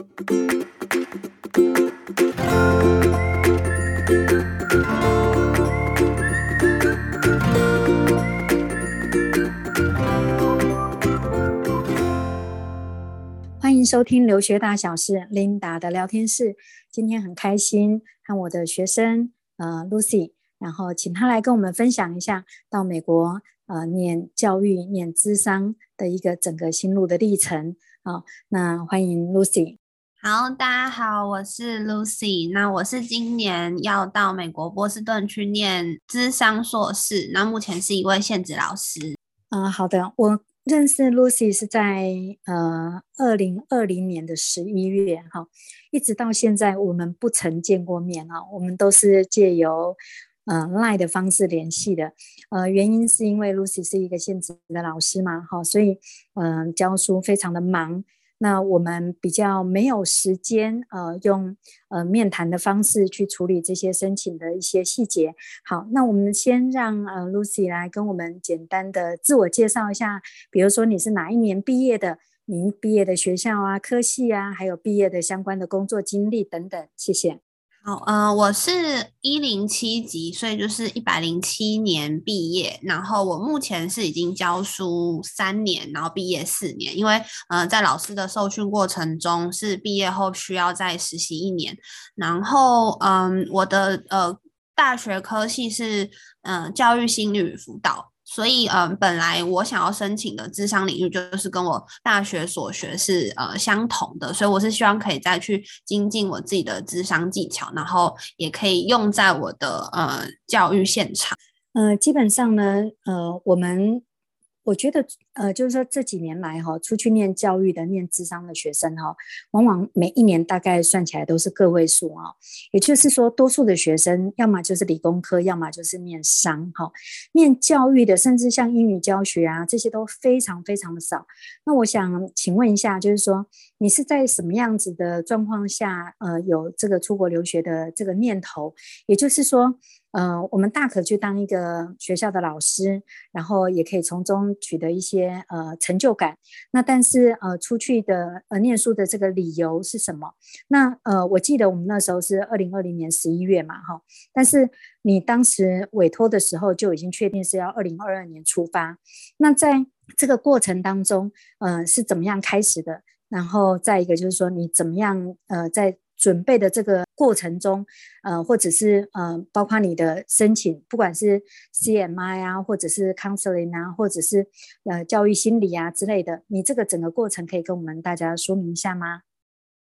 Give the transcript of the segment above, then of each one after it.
欢迎收听留学大小事，Linda 的聊天室。今天很开心和我的学生呃 Lucy，然后请她来跟我们分享一下到美国呃念教育、念资商的一个整个心路的历程。好，那欢迎 Lucy。好，大家好，我是 Lucy。那我是今年要到美国波士顿去念咨商硕士，那目前是一位现职老师。嗯、好的，我认识 Lucy 是在呃二零二零年的十一月哈，一直到现在我们不曾见过面啊，我们都是借由呃 Line 的方式联系的。呃，原因是因为 Lucy 是一个现职的老师嘛，哈，所以嗯、教书非常的忙。那我们比较没有时间，呃，用呃面谈的方式去处理这些申请的一些细节。好，那我们先让呃 Lucy 来跟我们简单的自我介绍一下，比如说你是哪一年毕业的，您毕业的学校啊、科系啊，还有毕业的相关的工作经历等等。谢谢。好，呃，我是一零七级，所以就是一百零七年毕业。然后我目前是已经教书三年，然后毕业四年。因为，呃，在老师的受训过程中，是毕业后需要再实习一年。然后，嗯、我的呃大学科系是嗯、教育心理辅导。所以，嗯、本来我想要申请的智商领域就是跟我大学所学是呃相同的，所以我是希望可以再去精进我自己的智商技巧，然后也可以用在我的呃教育现场。呃，基本上呢，呃，我们。我觉得，呃，就是说这几年来哈，出去念教育的、念智商的学生哈，往往每一年大概算起来都是个位数啊。也就是说，多数的学生要么就是理工科，要么就是念商哈。念教育的，甚至像英语教学啊，这些都非常非常的少。那我想请问一下，就是说你是在什么样子的状况下，呃，有这个出国留学的这个念头？也就是说。呃，我们大可去当一个学校的老师，然后也可以从中取得一些些呃成就感。那但是呃，出去的呃念书的这个理由是什么？那呃，我记得我们那时候是二零二零年十一月嘛，哈。但是你当时委托的时候就已经确定是要二零二二年出发。那在这个过程当中，呃，是怎么样开始的？然后再一个就是说，你怎么样呃在。准备的这个过程中，呃，或者是呃，包括你的申请，不管是 CMI 啊，或者是 counseling 啊，或者是呃教育心理啊之类的，你这个整个过程可以跟我们大家说明一下吗？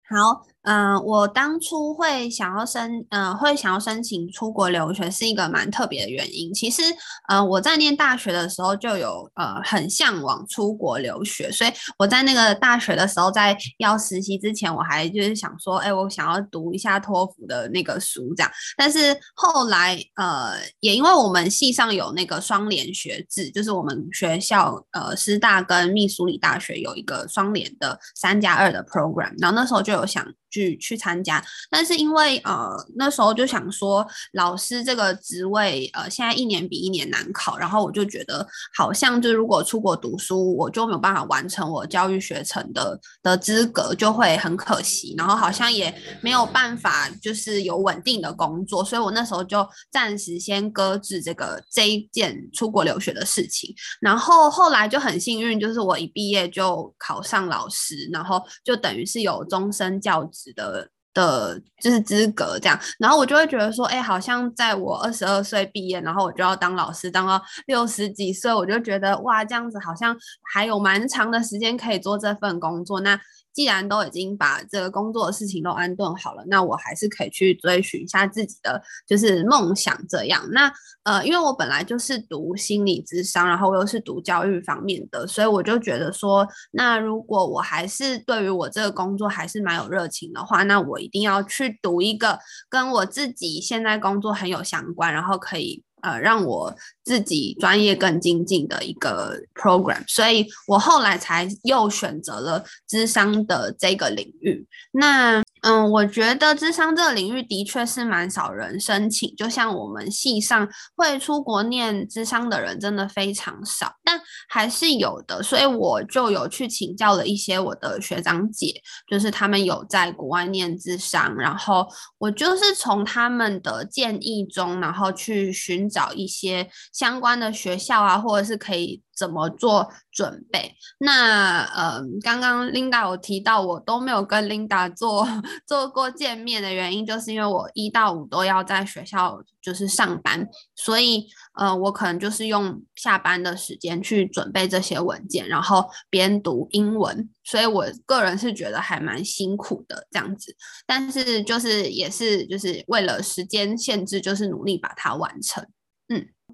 好。嗯、我当初会想要申，呃，会想要申请出国留学是一个蛮特别的原因。其实，呃，我在念大学的时候就有呃很向往出国留学，所以我在那个大学的时候，在要实习之前，我还就是想说，哎，我想要读一下托福的那个书这样。但是后来，呃，也因为我们系上有那个双联学制，就是我们学校呃师大跟密苏里大学有一个双联的三加二的 program，然后那时候就有想。去去参加，但是因为呃那时候就想说，老师这个职位呃现在一年比一年难考，然后我就觉得好像就如果出国读书，我就没有办法完成我教育学程的的资格，就会很可惜，然后好像也没有办法就是有稳定的工作，所以我那时候就暂时先搁置这个这一件出国留学的事情，然后后来就很幸运，就是我一毕业就考上老师，然后就等于是有终身教职。的的，就是资格这样，然后我就会觉得说，哎、好像在我二十二岁毕业，然后我就要当老师，当到六十几岁，我就觉得哇，这样子好像还有蛮长的时间可以做这份工作。那既然都已经把这个工作的事情都安顿好了，那我还是可以去追寻一下自己的就是梦想这样。那呃，因为我本来就是读心理咨商，然后我又是读教育方面的，所以我就觉得说，那如果我还是对于我这个工作还是蛮有热情的话，那我一定要去读一个跟我自己现在工作很有相关，然后可以。呃，让我自己专业更精进的一个 program，所以我后来才又选择了智商的这个领域。那嗯，我觉得咨商这个领域的确是蛮少人申请，就像我们系上会出国念咨商的人真的非常少，但还是有的，所以我就有去请教了一些我的学长姐，就是他们有在国外念咨商，然后我就是从他们的建议中，然后去寻找一些相关的学校啊，或者是可以。怎么做准备？那呃，刚刚 Linda 有提到，我都没有跟 Linda 做 做过见面的原因，就是因为我一到五都要在学校就是上班，所以呃，我可能就是用下班的时间去准备这些文件，然后边读英文，所以我个人是觉得还蛮辛苦的这样子，但是就是也是就是为了时间限制，就是努力把它完成。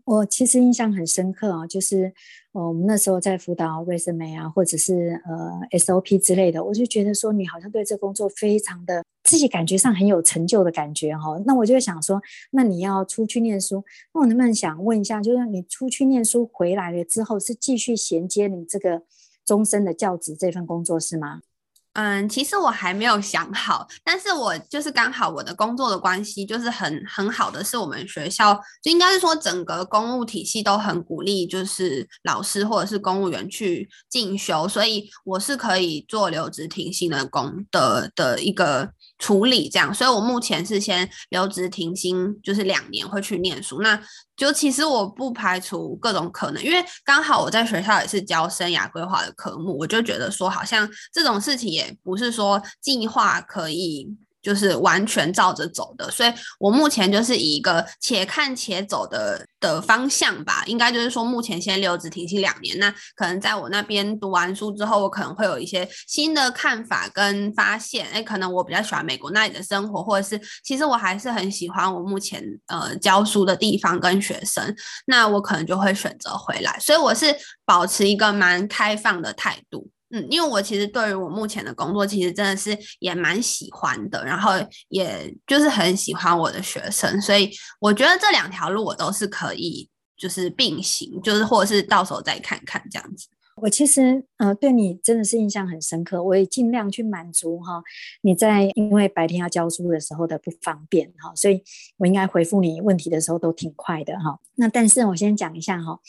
我其实印象很深刻啊，就是。哦，我们那时候在辅导 resume 啊，或者是呃 SOP 之类的，我就觉得说你好像对这工作非常的自己感觉上很有成就的感觉哈、哦。那我就想说，那你要出去念书，那我能不能想问一下，就是你出去念书回来了之后，是继续衔接你这个终身的教职这份工作是吗？嗯，其实我还没有想好，但是我就是刚好我的工作的关系，就是很很好的，是我们学校就应该是说整个公务体系都很鼓励，就是老师或者是公务员去进修，所以我是可以做留职停薪的工的的一个处理这样，所以我目前是先留职停薪，就是两年会去念书那。就其实我不排除各种可能，因为刚好我在学校也是教生涯规划的科目，我就觉得说好像这种事情也不是说计划可以。就是完全照着走的，所以我目前就是以一个且看且走的的方向吧。应该就是说，目前先留职停薪两年，那可能在我那边读完书之后，我可能会有一些新的看法跟发现。哎，可能我比较喜欢美国那里的生活，或者是其实我还是很喜欢我目前呃教书的地方跟学生，那我可能就会选择回来。所以我是保持一个蛮开放的态度。嗯，因为我其实对于我目前的工作，其实真的是也蛮喜欢的，然后也就是很喜欢我的学生，所以我觉得这两条路我都是可以就是并行，就是或者是到时候再看看这样子。我其实呃对你真的是印象很深刻，我也尽量去满足哈你在因为白天要教书的时候的不方便哈，所以我应该回复你问题的时候都挺快的哈。那但是我先讲一下哈，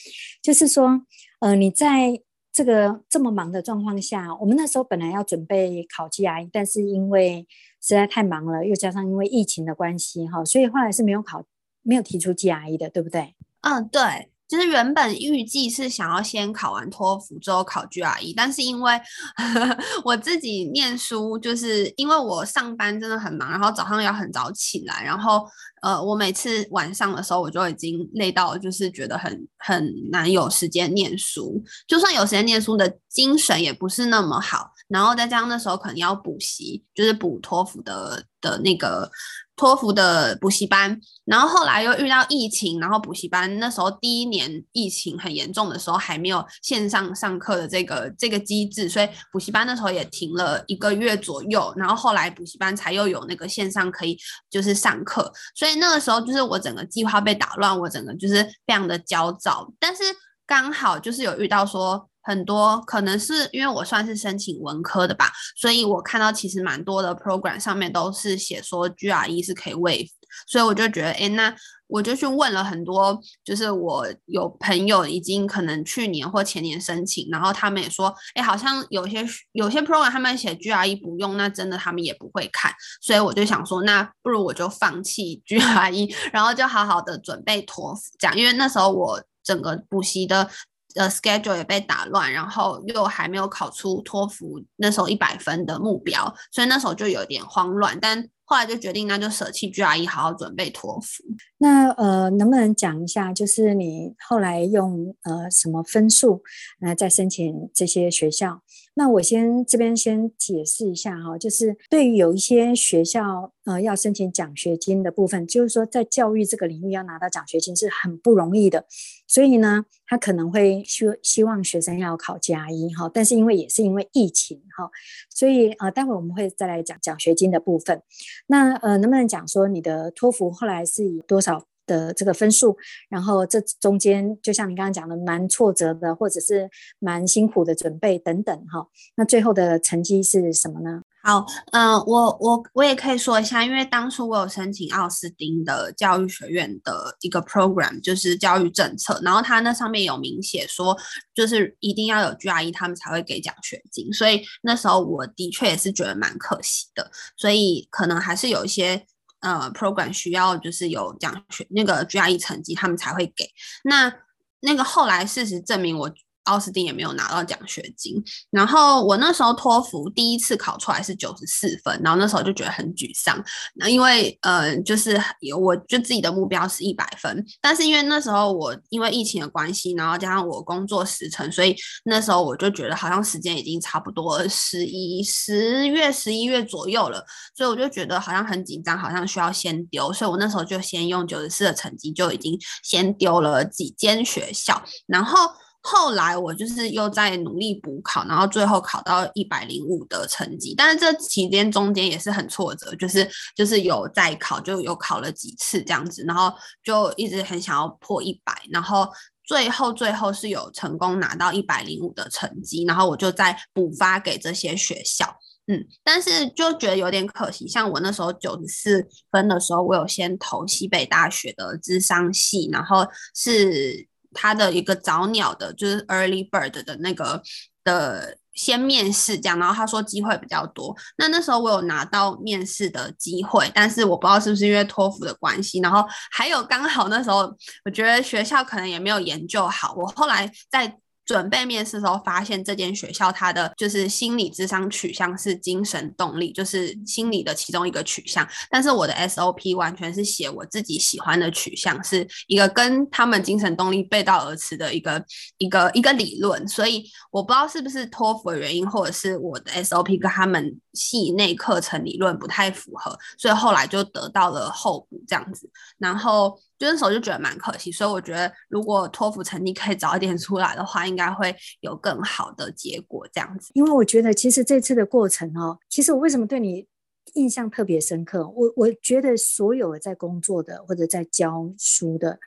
就是说呃你在。这个这么忙的状况下，我们那时候本来要准备考 GRE，但是因为实在太忙了，又加上因为疫情的关系，哈，所以后来是没有考，没有提出 GRE 的，对不对？嗯，对。就是原本预计是想要先考完托福之后考 GRE，但是因为呵 呵我自己念书，就是因为我上班真的很忙，然后早上要很早起来，然后呃，我每次晚上的时候我就已经累到，就是觉得很很难有时间念书，就算有时间念书的精神也不是那么好，然后再加上那时候可能要补习，就是补托福的的那个。托福的补习班，然后后来又遇到疫情，然后补习班那时候第一年疫情很严重的时候，还没有线上上课的这个这个机制，所以补习班那时候也停了一个月左右，然后后来补习班才又有那个线上可以就是上课，所以那个时候就是我整个计划被打乱，我整个就是非常的焦躁，但是刚好就是有遇到说。很多可能是因为我算是申请文科的吧，所以我看到其实蛮多的 program 上面都是写说 GRE 是可以 waive，所以我就觉得，哎，那我就去问了很多，就是我有朋友已经可能去年或前年申请，然后他们也说，哎，好像有些有些 program 他们写 GRE 不用，那真的他们也不会看，所以我就想说，那不如我就放弃 GRE，然后就好好的准备托福这样，因为那时候我整个补习的。呃，schedule 也被打乱，然后又还没有考出托福那时候一百分的目标，所以那时候就有点慌乱。但后来就决定，那就舍弃 GRE，好好准备托福。那呃，能不能讲一下，就是你后来用呃什么分数来再申请这些学校？那我先这边先解释一下哈，就是对于有一些学校呃要申请奖学金的部分，就是说在教育这个领域要拿到奖学金是很不容易的，所以呢，他可能会希希望学生要考 GRE 哈，但是因为也是因为疫情哈，所以呃待会我们会再来讲奖学金的部分。那呃能不能讲说你的托福后来是以多少的这个分数，然后这中间就像你刚刚讲的，蛮挫折的，或者是蛮辛苦的准备等等哈。那最后的成绩是什么呢？好，嗯、我我我也可以说一下，因为当初我有申请奥斯汀的教育学院的一个 program，就是教育政策，然后它那上面有明写说，就是一定要有 GRE 他们才会给奖学金，所以那时候我的确也是觉得蛮可惜的，所以可能还是有一些。呃，program 需要就是有奖学那个 GRE 成绩，他们才会给。那那个后来事实证明我。奥斯汀也没有拿到奖学金，然后我那时候托福第一次考出来是九十四分，然后那时候就觉得很沮丧。那因为呃，就是有我就自己的目标是一百分，但是因为那时候我因为疫情的关系，然后加上我工作时程，所以那时候我就觉得好像时间已经差不多十一十月十一月左右了，所以我就觉得好像很紧张，好像需要先丢，所以我那时候就先用九十四的成绩就已经先丢了几间学校，然后。后来我就是又在努力补考，然后最后考到一百零五的成绩。但是这期间中间也是很挫折，就是就是有再考，就有考了几次这样子，然后就一直很想要破一百，然后最后最后是有成功拿到一百零五的成绩，然后我就再补发给这些学校，嗯，但是就觉得有点可惜，像我那时候九十四分的时候，我有先投西北大学的智商系，然后是。他的一个早鸟的，就是 early bird 的那个的先面试这样，然后他说机会比较多。那那时候我有拿到面试的机会，但是我不知道是不是因为托福的关系，然后还有刚好那时候我觉得学校可能也没有研究好，我后来在。准备面试的时候，发现这间学校它的就是心理智商取向是精神动力，就是心理的其中一个取向。但是我的 SOP 完全是写我自己喜欢的取向，是一个跟他们精神动力背道而驰的一个一个一个理论。所以我不知道是不是托福的原因，或者是我的 SOP 跟他们系内课程理论不太符合，所以后来就得到了候补这样子。然后。就那时候就觉得蛮可惜，所以我觉得如果托福成绩可以早一点出来的话，应该会有更好的结果这样子。因为我觉得其实这次的过程哦，其实我为什么对你印象特别深刻？我我觉得所有在工作的或者在教书的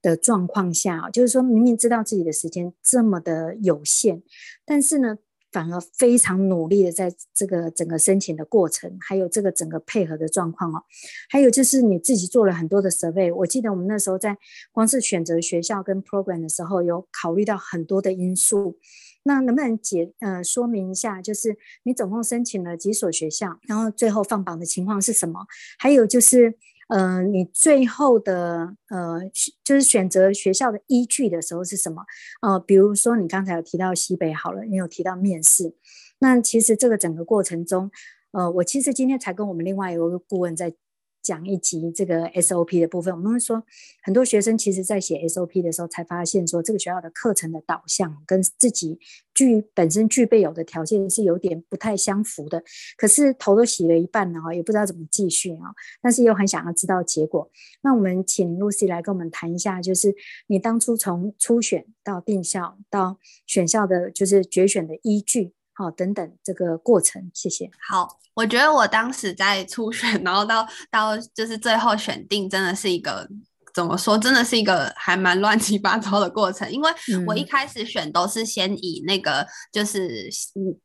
的状况下，就是说明明知道自己的时间这么的有限，但是呢。反而非常努力的在这个整个申请的过程，还有这个整个配合的状况哦，还有就是你自己做了很多的 survey。我记得我们那时候在光是选择学校跟 program 的时候，有考虑到很多的因素。那能不能解呃说明一下，就是你总共申请了几所学校，然后最后放榜的情况是什么？还有就是。呃，你最后的呃，就是选择学校的依据的时候是什么？呃，比如说你刚才有提到西北好了，你有提到面试，那其实这个整个过程中，呃，我其实今天才跟我们另外一个顾问在。讲一集这个 SOP 的部分，我们会说很多学生其实在写 SOP 的时候才发现说，这个学校的课程的导向跟自己具本身具备有的条件是有点不太相符的。可是头都洗了一半了啊，也不知道怎么继续啊，但是又很想要知道结果。那我们请 Lucy 来跟我们谈一下，就是你当初从初选到定校到选校的，就是决选的依据。好，等等这个过程，谢谢。好，我觉得我当时在初选，然后到到就是最后选定，真的是一个怎么说，真的是一个还蛮乱七八糟的过程。因为我一开始选都是先以那个就是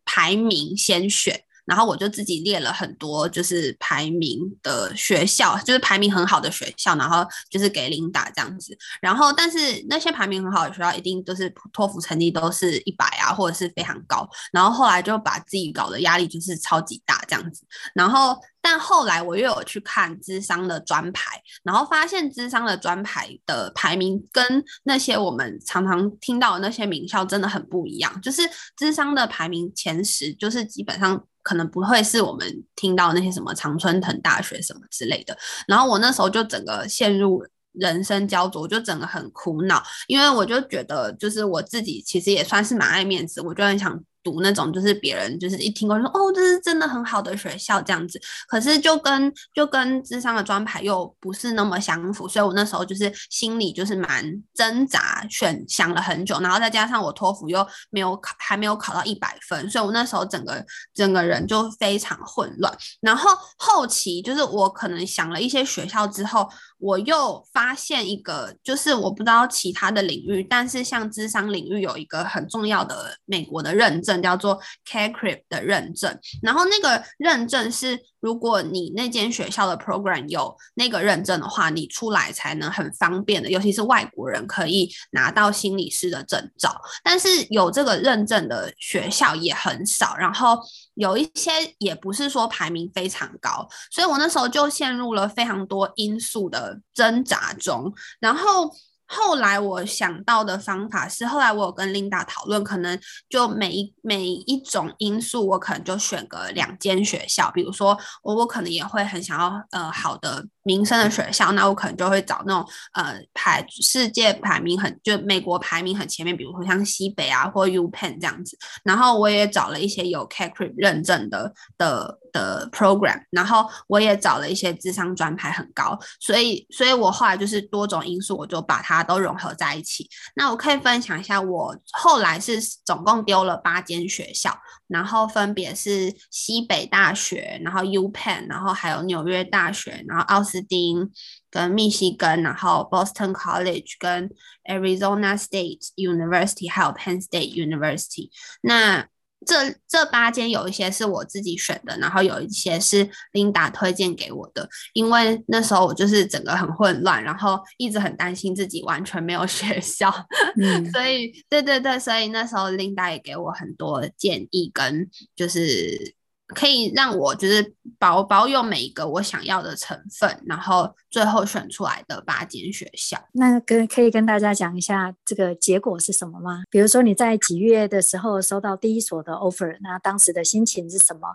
排名先选。然后我就自己列了很多，就是排名的学校，就是排名很好的学校，然后就是给琳达这样子。然后，但是那些排名很好的学校，一定都是托福成绩都是一百啊，或者是非常高。然后后来就把自己搞得压力就是超级大这样子。然后，但后来我又有去看智商的专排，然后发现智商的专排的排名跟那些我们常常听到的那些名校真的很不一样。就是智商的排名前十，就是基本上。可能不会是我们听到那些什么常春藤大学什么之类的，然后我那时候就整个陷入人生焦灼，就整个很苦恼，因为我就觉得就是我自己其实也算是蛮爱面子，我就很想读那种就是别人就是一听过说哦，这是真的很好的学校这样子，可是就跟就跟智商的专牌又不是那么相符，所以我那时候就是心里就是蛮挣扎，选想了很久，然后再加上我托福又没有考，还没有考到一百分，所以我那时候整个整个人就非常混乱。然后后期就是我可能想了一些学校之后，我又发现一个，就是我不知道其他的领域，但是像智商领域有一个很重要的美国的认证。叫做 Carecrib 的认证，然后那个认证是，如果你那间学校的 program 有那个认证的话，你出来才能很方便的，尤其是外国人可以拿到心理师的证照。但是有这个认证的学校也很少，然后有一些也不是说排名非常高，所以我那时候就陷入了非常多因素的挣扎中，然后。后来我想到的方法是，后来我有跟 Linda 讨论，可能就每一每一种因素，我可能就选个两间学校，比如说我我可能也会很想要呃好的。名声的学校，那我可能就会找那种呃排世界排名很就美国排名很前面，比如说像西北啊或 UPenn 这样子。然后我也找了一些有 CACRIB 认证的的的 program，然后我也找了一些智商专排很高，所以所以我后来就是多种因素，我就把它都融合在一起。那我可以分享一下，我后来是总共丢了八间学校，然后分别是西北大学，然后 UPenn，然后还有纽约大学，然后奥斯。丁跟密西根，然后 Boston College 跟 Arizona State University，还有 Penn State University。那这这八间有一些是我自己选的，然后有一些是 Linda 推荐给我的。因为那时候我就是整个很混乱，然后一直很担心自己完全没有学校，嗯、所以对对对，所以那时候 Linda 也给我很多建议跟就是。可以让我就是保保有每一个我想要的成分，然后最后选出来的八间学校。那跟可以跟大家讲一下这个结果是什么吗？比如说你在几月的时候收到第一所的 offer，那当时的心情是什么？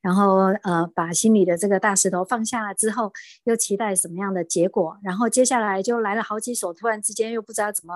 然后呃，把心里的这个大石头放下了之后，又期待什么样的结果？然后接下来就来了好几所，突然之间又不知道怎么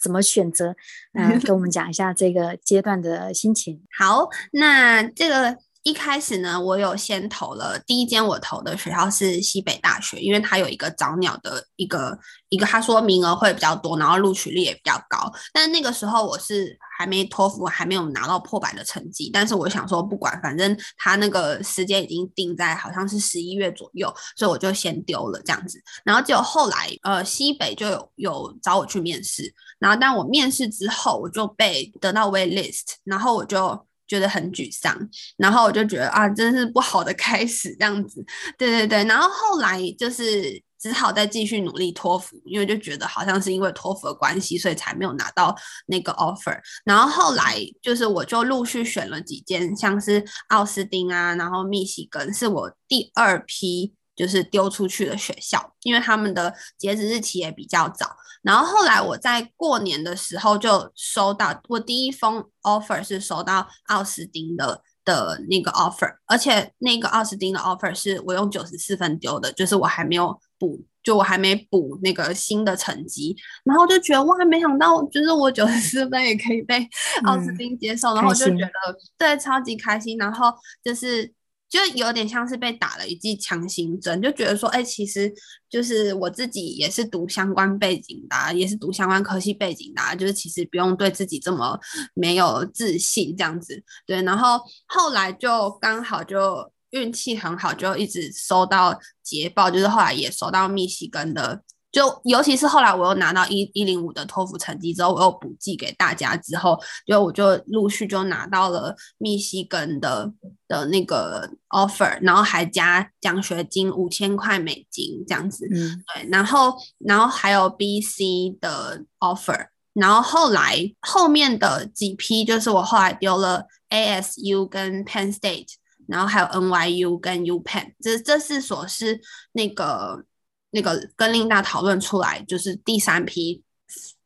怎么选择。那跟我们讲一下这个阶段的心情。好，那这个。一开始呢，我有先投了第一间，我投的学校是西北大学，因为它有一个早鸟的一个一个，他说名额会比较多，然后录取率也比较高。但那个时候我是还没托福，还没有拿到破百的成绩，但是我想说不管，反正他那个时间已经定在好像是十一月左右，所以我就先丢了这样子。然后结果后来呃西北就有有找我去面试，然后但我面试之后我就被得到 wait list，然后我就。觉得很沮丧，然后我就觉得啊，真是不好的开始这样子，对对对，然后后来就是只好再继续努力托福，因为就觉得好像是因为托福的关系，所以才没有拿到那个 offer。然后后来就是我就陆续选了几间，像是奥斯汀啊，然后密西根是我第二批。就是丢出去的学校，因为他们的截止日期也比较早。然后后来我在过年的时候就收到我第一封 offer，是收到奥斯汀的的那个 offer，而且那个奥斯汀的 offer 是我用九十四分丢的，就是我还没有补，就我还没补那个新的成绩。然后就觉得哇，没想到就是我九十四分也可以被奥斯汀接受，嗯、然后就觉得对，超级开心。然后就是。就有点像是被打了一剂强心针，就觉得说，哎、其实就是我自己也是读相关背景的、也是读相关科系背景的、就是其实不用对自己这么没有自信这样子。对，然后后来就刚好就运气很好，就一直收到捷报，就是后来也收到密西根的。就尤其是后来我又拿到一一零五的托福成绩之后，我又补寄给大家之后，就我就陆续就拿到了密西根的的那个 offer，然后还加奖学金五千块美金这样子，嗯，对，然后然后还有 BC 的 offer，然后后来后面的几批就是我后来丢了 ASU 跟 Penn State，然后还有 NYU 跟 UPenn，这这四所是那个。那个跟琳达讨论出来，就是第三批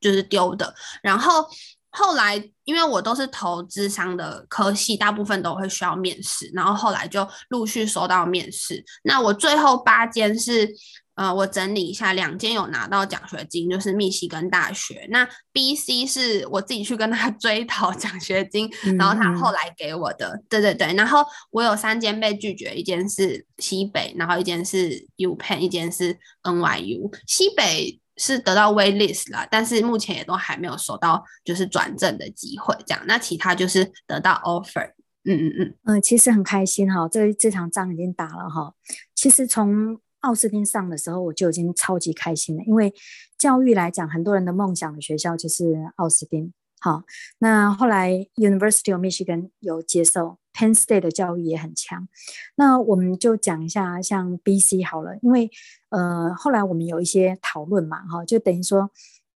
就是丢的，然后后来因为我都是投资商的科系，大部分都会需要面试，然后后来就陆续收到面试。那我最后八间是呃，我整理一下，两间有拿到奖学金，就是密西根大学。那 BC 是我自己去跟他 追讨奖学金，然后他后来给我的。嗯、对对对，然后我有三间被拒绝，一间是西北，然后一间是 UPenn，一间是 NYU。西北是得到 waitlist 了，但是目前也都还没有收到就是转正的机会，这样。那其他就是得到 offer。嗯嗯嗯嗯，其实很开心哈，这这场仗已经打了哈。其实从奥斯汀上的时候，我就已经超级开心了，因为教育来讲，很多人的梦想的学校就是奥斯汀。好，那后来 University of Michigan 有接受，Penn State 的教育也很强。那我们就讲一下像 BC 好了，因为呃后来我们有一些讨论嘛，哈，就等于说。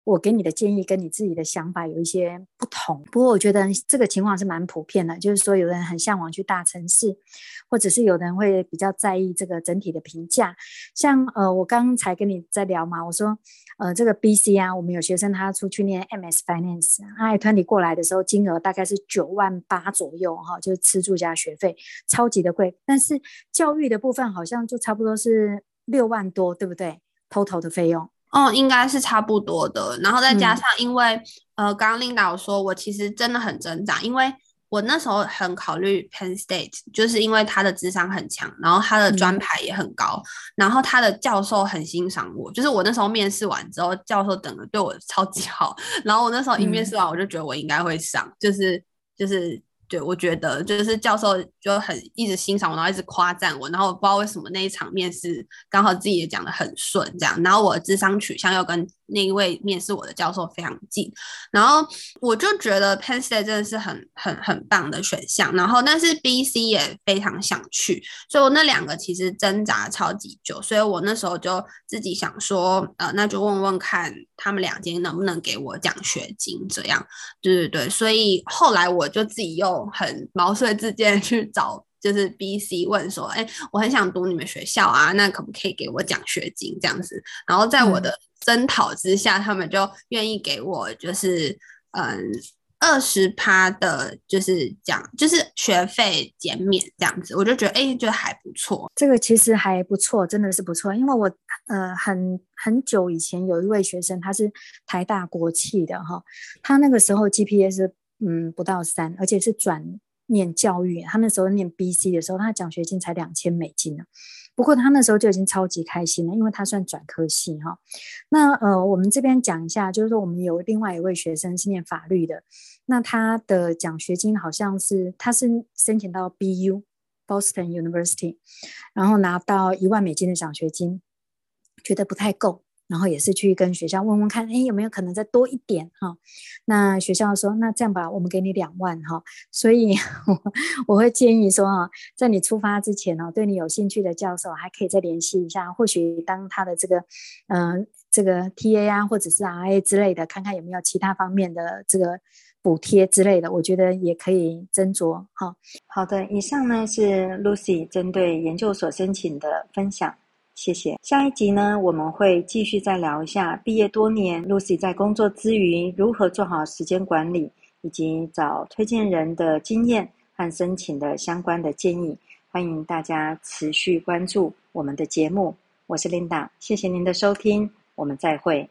我给你的建议跟你自己的想法有一些不同，不过我觉得这个情况是蛮普遍的，就是说有人很向往去大城市，或者是有人会比较在意这个整体的评价。像呃，我刚才跟你在聊嘛，我说呃，这个 BC 啊，我们有学生他出去念 MS Finance，他 I-20 过来的时候金额大概是九万八左右哈，就是吃住加学费，超级的贵。但是教育的部分好像就差不多是六万多，对不对？Total 的费用。哦，应该是差不多的，然后再加上，因为、嗯、呃，刚刚 Linda 有说，我其实真的很挣扎，因为我那时候很考虑 Penn State，就是因为他的智商很强，然后他的专排也很高，嗯、然后他的教授很欣赏我，就是我那时候面试完之后，教授等的对我超级好，然后我那时候一面试完，我就觉得我应该会上，就是就是。对，我觉得就是教授就很一直欣赏我，然后一直夸赞我，然后我不知道为什么那一场面试刚好自己也讲的很顺，这样，然后我的智商取向又跟那一位面试我的教授非常近，然后我就觉得 Penn State 真的是很很很棒的选项，然后但是 BC 也非常想去，所以我那两个其实挣扎超级久，所以我那时候就自己想说，呃，那就问问看他们两间能不能给我奖学金，这样，对对对，所以后来我就自己又很毛遂自荐去找。就是 BC 问说，哎、欸，我很想读你们学校啊，那可不可以给我奖学金这样子？然后在我的征讨之下，嗯、他们就愿意给我，就是嗯二十趴的，就是奖，就是学费减免这样子。我就觉得，哎、欸，觉得还不错。这个其实还不错，真的是不错。因为我呃很很久以前有一位学生，他是台大国企的哈，他那个时候 GPA 是嗯不到三，而且是转。念教育，他那时候念 BC 的时候，他奖学金才两千美金呢。不过他那时候就已经超级开心了，因为他算转科系哈。那呃，我们这边讲一下，就是说我们有另外一位学生是念法律的，那他的奖学金好像是他是申请到 BU Boston University，然后拿到一万美金的奖学金，觉得不太够。然后也是去跟学校问问看，哎，有没有可能再多一点哈？那学校说，那这样吧，我们给你两万哈。所以 我，我会建议说哈，在你出发之前哦，对你有兴趣的教授还可以再联系一下，或许当他的这个，嗯、这个 TA 啊，或者是 RA 之类的，看看有没有其他方面的这个补贴之类的，我觉得也可以斟酌哈。好的，以上呢是 Lucy 针对研究所申请的分享。谢谢。下一集呢，我们会继续再聊一下毕业多年，Lucy 在工作之余如何做好时间管理，以及找推荐人的经验和申请的相关的建议。欢迎大家持续关注我们的节目。我是 Linda，谢谢您的收听，我们再会。